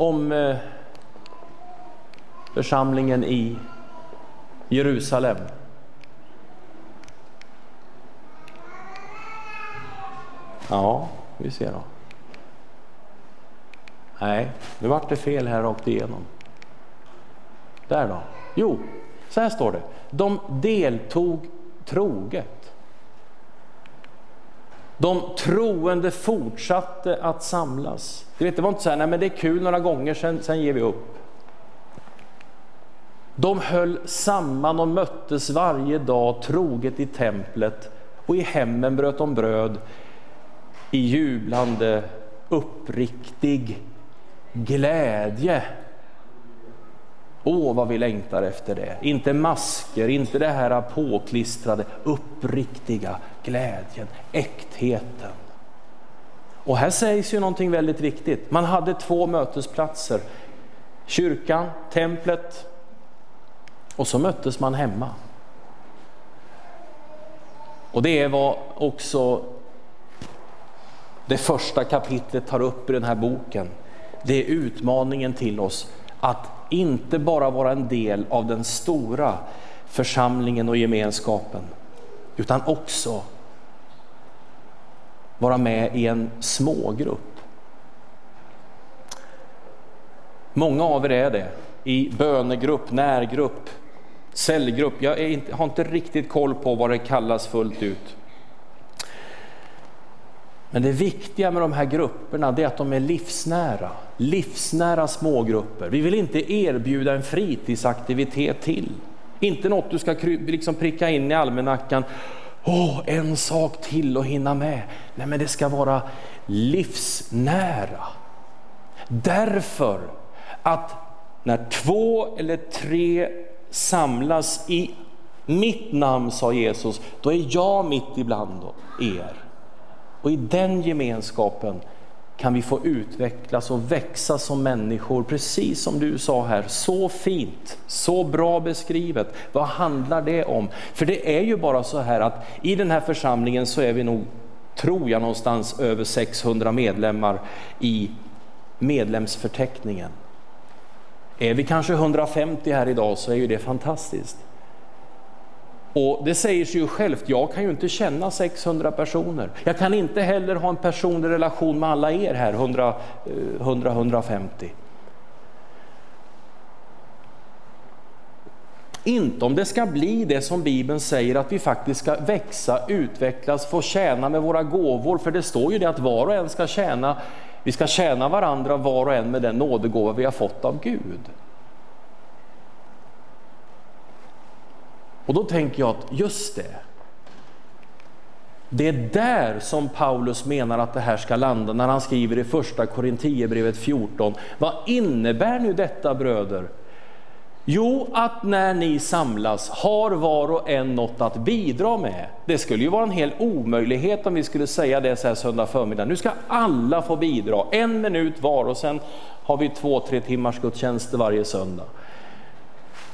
om eh, församlingen i Jerusalem. Ja, vi ser då. Nej, nu vart det fel här rakt igenom. Där då. Jo, så här står det. De deltog troget. De troende fortsatte att samlas. Du vet, det var inte så här, nej men det är kul några gånger, sen, sen ger vi upp. De höll samman och möttes varje dag troget i templet och i hemmen bröt de bröd i jublande, uppriktig glädje. Åh, vad vi längtar efter det. Inte masker, inte det här påklistrade, uppriktiga glädjen, äktheten. Och här sägs ju någonting väldigt viktigt. Man hade två mötesplatser. Kyrkan, templet och så möttes man hemma. Och det är vad också det första kapitlet tar upp i den här boken. Det är utmaningen till oss att inte bara vara en del av den stora församlingen och gemenskapen, utan också vara med i en smågrupp. Många av er är det, i bönegrupp, närgrupp, cellgrupp. Jag inte, har inte riktigt koll på vad det kallas fullt ut. Men det viktiga med de här grupperna är att de är livsnära, livsnära smågrupper. Vi vill inte erbjuda en fritidsaktivitet till. Inte något du ska liksom pricka in i almanackan. Åh, en sak till att hinna med. Nej, men det ska vara livsnära. Därför att när två eller tre samlas i mitt namn, sa Jesus, då är jag mitt ibland er. Och i den gemenskapen kan vi få utvecklas och växa som människor, precis som du sa här. Så fint, så bra beskrivet. Vad handlar det om? För det är ju bara så här att i den här församlingen så är vi nog, tror jag, någonstans över 600 medlemmar i medlemsförteckningen. Är vi kanske 150 här idag så är ju det fantastiskt. Och det säger sig ju självt, jag kan ju inte känna 600 personer. Jag kan inte heller ha en personlig relation med alla er här, 100-150. Eh, inte om det ska bli det som Bibeln säger, att vi faktiskt ska växa, utvecklas, få tjäna med våra gåvor. För det står ju det att var och en ska tjäna, vi ska tjäna varandra var och en med den nådegåva vi har fått av Gud. Och då tänker jag att just det, det är där som Paulus menar att det här ska landa när han skriver i första Korinthierbrevet 14. Vad innebär nu detta bröder? Jo, att när ni samlas har var och en något att bidra med. Det skulle ju vara en hel omöjlighet om vi skulle säga det så här söndag förmiddag. Nu ska alla få bidra, en minut var och sen har vi två, tre timmars gudstjänster varje söndag.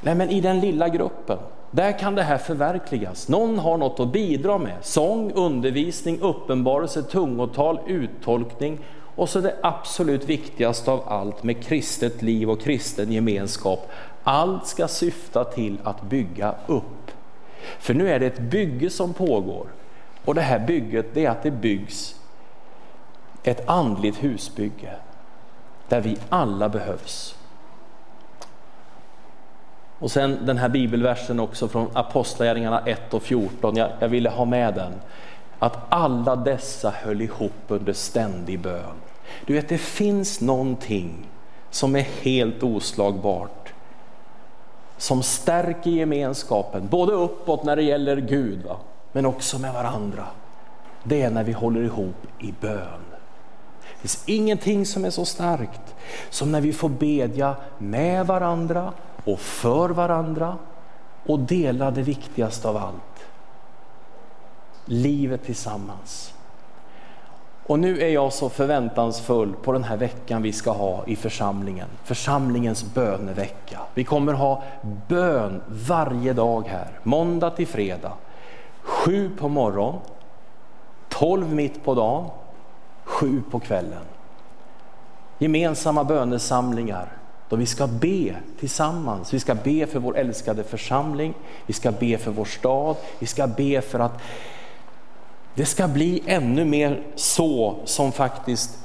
Nej, men i den lilla gruppen, där kan det här förverkligas. Någon har något att bidra med. Sång, undervisning, uppenbarelse, tungotal, uttolkning och så det absolut viktigaste av allt med kristet liv och kristen gemenskap. Allt ska syfta till att bygga upp. För nu är det ett bygge som pågår och det här bygget det är att det byggs ett andligt husbygge där vi alla behövs. Och sen den här bibelversen också från Apostlagärningarna 1 och 14, jag, jag ville ha med den. Att alla dessa höll ihop under ständig bön. Du vet, det finns någonting som är helt oslagbart. Som stärker gemenskapen, både uppåt när det gäller Gud, va? men också med varandra. Det är när vi håller ihop i bön. Det finns ingenting som är så starkt som när vi får bedja med varandra och för varandra och dela det viktigaste av allt. Livet tillsammans. Och nu är jag så förväntansfull på den här veckan vi ska ha i församlingen. Församlingens bönevecka. Vi kommer ha bön varje dag här, måndag till fredag. Sju på morgon, tolv mitt på dagen, sju på kvällen. gemensamma bönesamlingar då vi ska be tillsammans. Vi ska be för vår älskade församling, vi ska be för vår stad, vi ska be för att det ska bli ännu mer så som faktiskt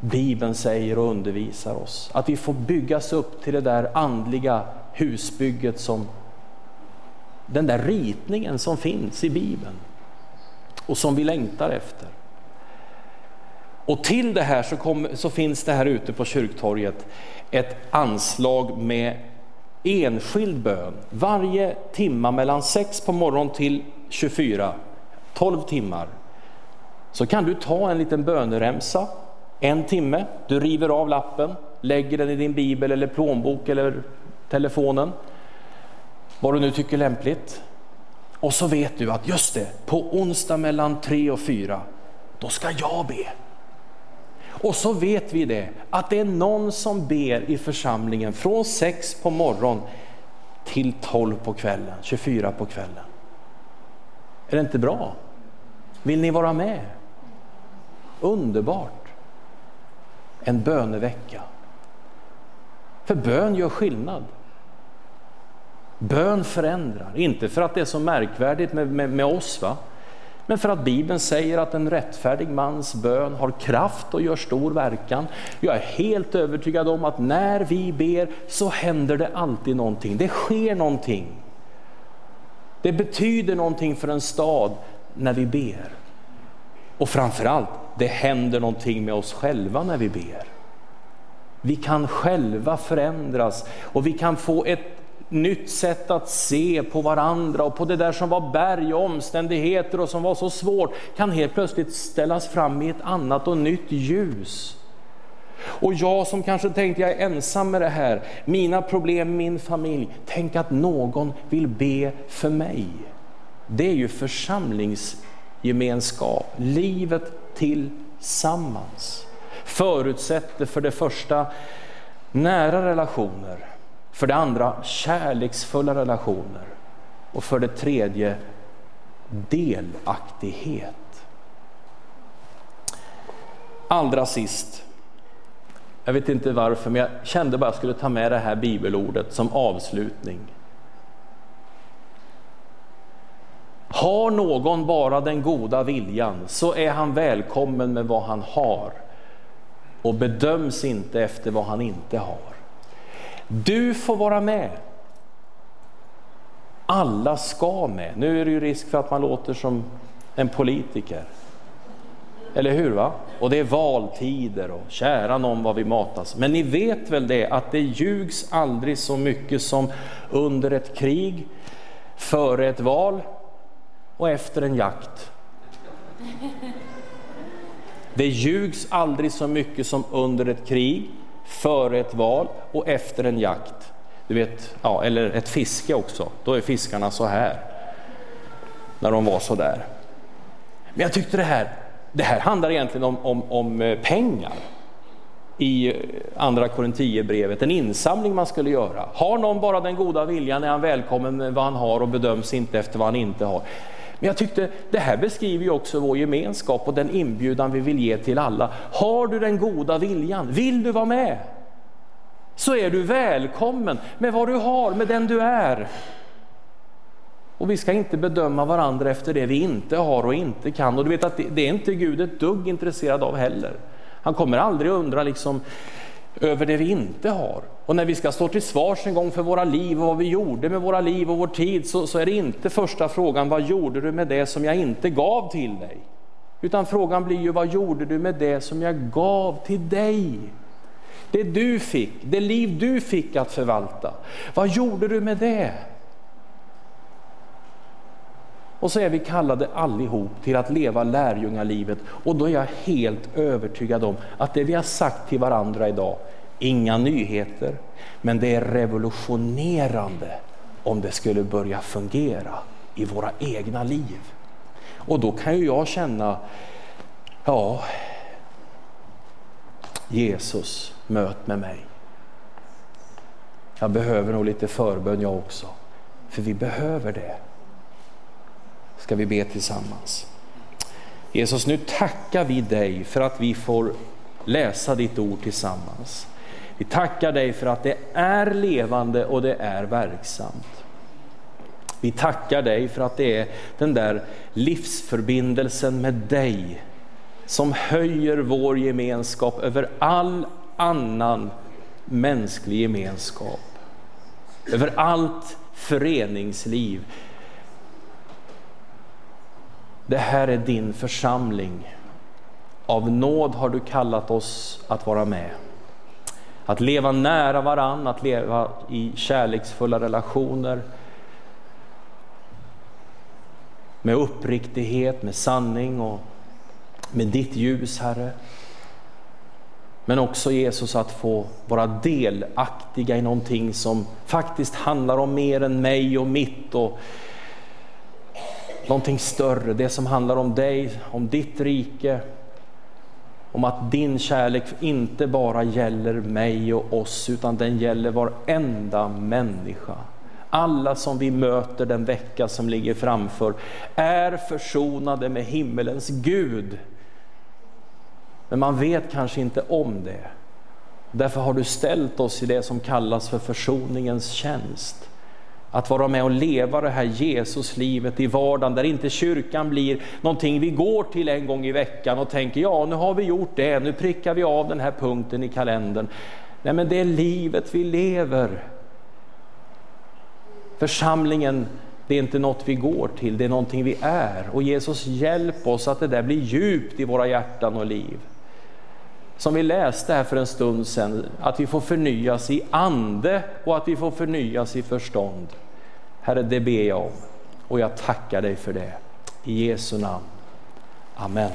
Bibeln säger och undervisar oss. Att vi får byggas upp till det där andliga husbygget som den där ritningen som finns i Bibeln och som vi längtar efter. Och till det här så, kom, så finns det här ute på kyrktorget ett anslag med enskild bön. Varje timma mellan 6 på morgonen till 24, 12 timmar, så kan du ta en liten böneremsa, en timme, du river av lappen, lägger den i din bibel eller plånbok eller telefonen, vad du nu tycker lämpligt. Och så vet du att just det, på onsdag mellan 3 och 4, då ska jag be. Och så vet vi det, att det är någon som ber i församlingen från 6 på morgonen till 12 på kvällen, 24 på kvällen. Är det inte bra? Vill ni vara med? Underbart! En bönevecka. För bön gör skillnad. Bön förändrar, inte för att det är så märkvärdigt med, med, med oss, va? Men för att Bibeln säger att en rättfärdig mans bön har kraft och gör stor verkan. Jag är helt övertygad om att när vi ber så händer det alltid någonting. Det sker någonting. Det betyder någonting för en stad när vi ber. Och framförallt, det händer någonting med oss själva när vi ber. Vi kan själva förändras och vi kan få ett nytt sätt att se på varandra och på det där som var berg och omständigheter och som var så svårt kan helt plötsligt ställas fram i ett annat och nytt ljus. Och jag som kanske tänkte jag är ensam med det här, mina problem, min familj, tänk att någon vill be för mig. Det är ju församlingsgemenskap, livet tillsammans. Förutsätter för det första nära relationer, för det andra kärleksfulla relationer och för det tredje delaktighet. Allra sist, jag vet inte varför, men jag kände bara att jag skulle ta med det här bibelordet som avslutning. Har någon bara den goda viljan så är han välkommen med vad han har och bedöms inte efter vad han inte har. Du får vara med. Alla ska med. Nu är det ju risk för att man låter som en politiker. Eller hur? va? Och det är valtider och kära någon vad vi matas. Men ni vet väl det att det ljugs aldrig så mycket som under ett krig, före ett val och efter en jakt. Det ljugs aldrig så mycket som under ett krig, före ett val och efter en jakt. Du vet, ja, eller ett fiske också, då är fiskarna så här. När de var så där. Men jag tyckte det här, det här handlar egentligen om, om, om eh, pengar i eh, andra Korinthierbrevet, en insamling man skulle göra. Har någon bara den goda viljan är han välkommen med vad han har och bedöms inte efter vad han inte har. Men jag tyckte det här beskriver ju också vår gemenskap och den inbjudan vi vill ge till alla. Har du den goda viljan, vill du vara med? Så är du välkommen med vad du har, med den du är. Och vi ska inte bedöma varandra efter det vi inte har och inte kan. Och du vet att det, är inte Gud ett dugg intresserad av heller. Han kommer aldrig undra liksom över det vi inte har. Och när vi ska stå till svars en gång för våra liv och vad vi gjorde med våra liv och vår tid så, så är det inte första frågan, vad gjorde du med det som jag inte gav till dig? Utan frågan blir ju, vad gjorde du med det som jag gav till dig? Det du fick, det liv du fick att förvalta. Vad gjorde du med det? Och så är vi kallade allihop till att leva lärjungalivet och då är jag helt övertygad om att det vi har sagt till varandra idag, inga nyheter, men det är revolutionerande om det skulle börja fungera i våra egna liv. Och då kan ju jag känna, ja, Jesus, möt med mig. Jag behöver nog lite förbön jag också, för vi behöver det ska vi be tillsammans. Jesus, nu tackar vi dig för att vi får läsa ditt ord tillsammans. Vi tackar dig för att det är levande och det är verksamt. Vi tackar dig för att det är den där livsförbindelsen med dig som höjer vår gemenskap över all annan mänsklig gemenskap. Över allt föreningsliv. Det här är din församling. Av nåd har du kallat oss att vara med. Att leva nära varann, att leva i kärleksfulla relationer. Med uppriktighet, med sanning och med ditt ljus, Herre. Men också Jesus att få vara delaktiga i någonting som faktiskt handlar om mer än mig och mitt och någonting större, det som handlar om dig, om ditt rike, om att din kärlek inte bara gäller mig och oss, utan den gäller varenda människa. Alla som vi möter den vecka som ligger framför är försonade med himmelens Gud. Men man vet kanske inte om det. Därför har du ställt oss i det som kallas för försoningens tjänst. Att vara med och leva det här Jesuslivet i vardagen där inte kyrkan blir någonting vi går till en gång i veckan och tänker ja nu har vi gjort det, nu prickar vi av den här punkten i kalendern. Nej men det är livet vi lever. Församlingen, det är inte något vi går till, det är någonting vi är. Och Jesus hjälp oss att det där blir djupt i våra hjärtan och liv. Som vi läste här för en stund sedan, att vi får förnyas i ande och att vi får förnyas i förstånd. Herre, det ber jag om och jag tackar dig för det. I Jesu namn. Amen.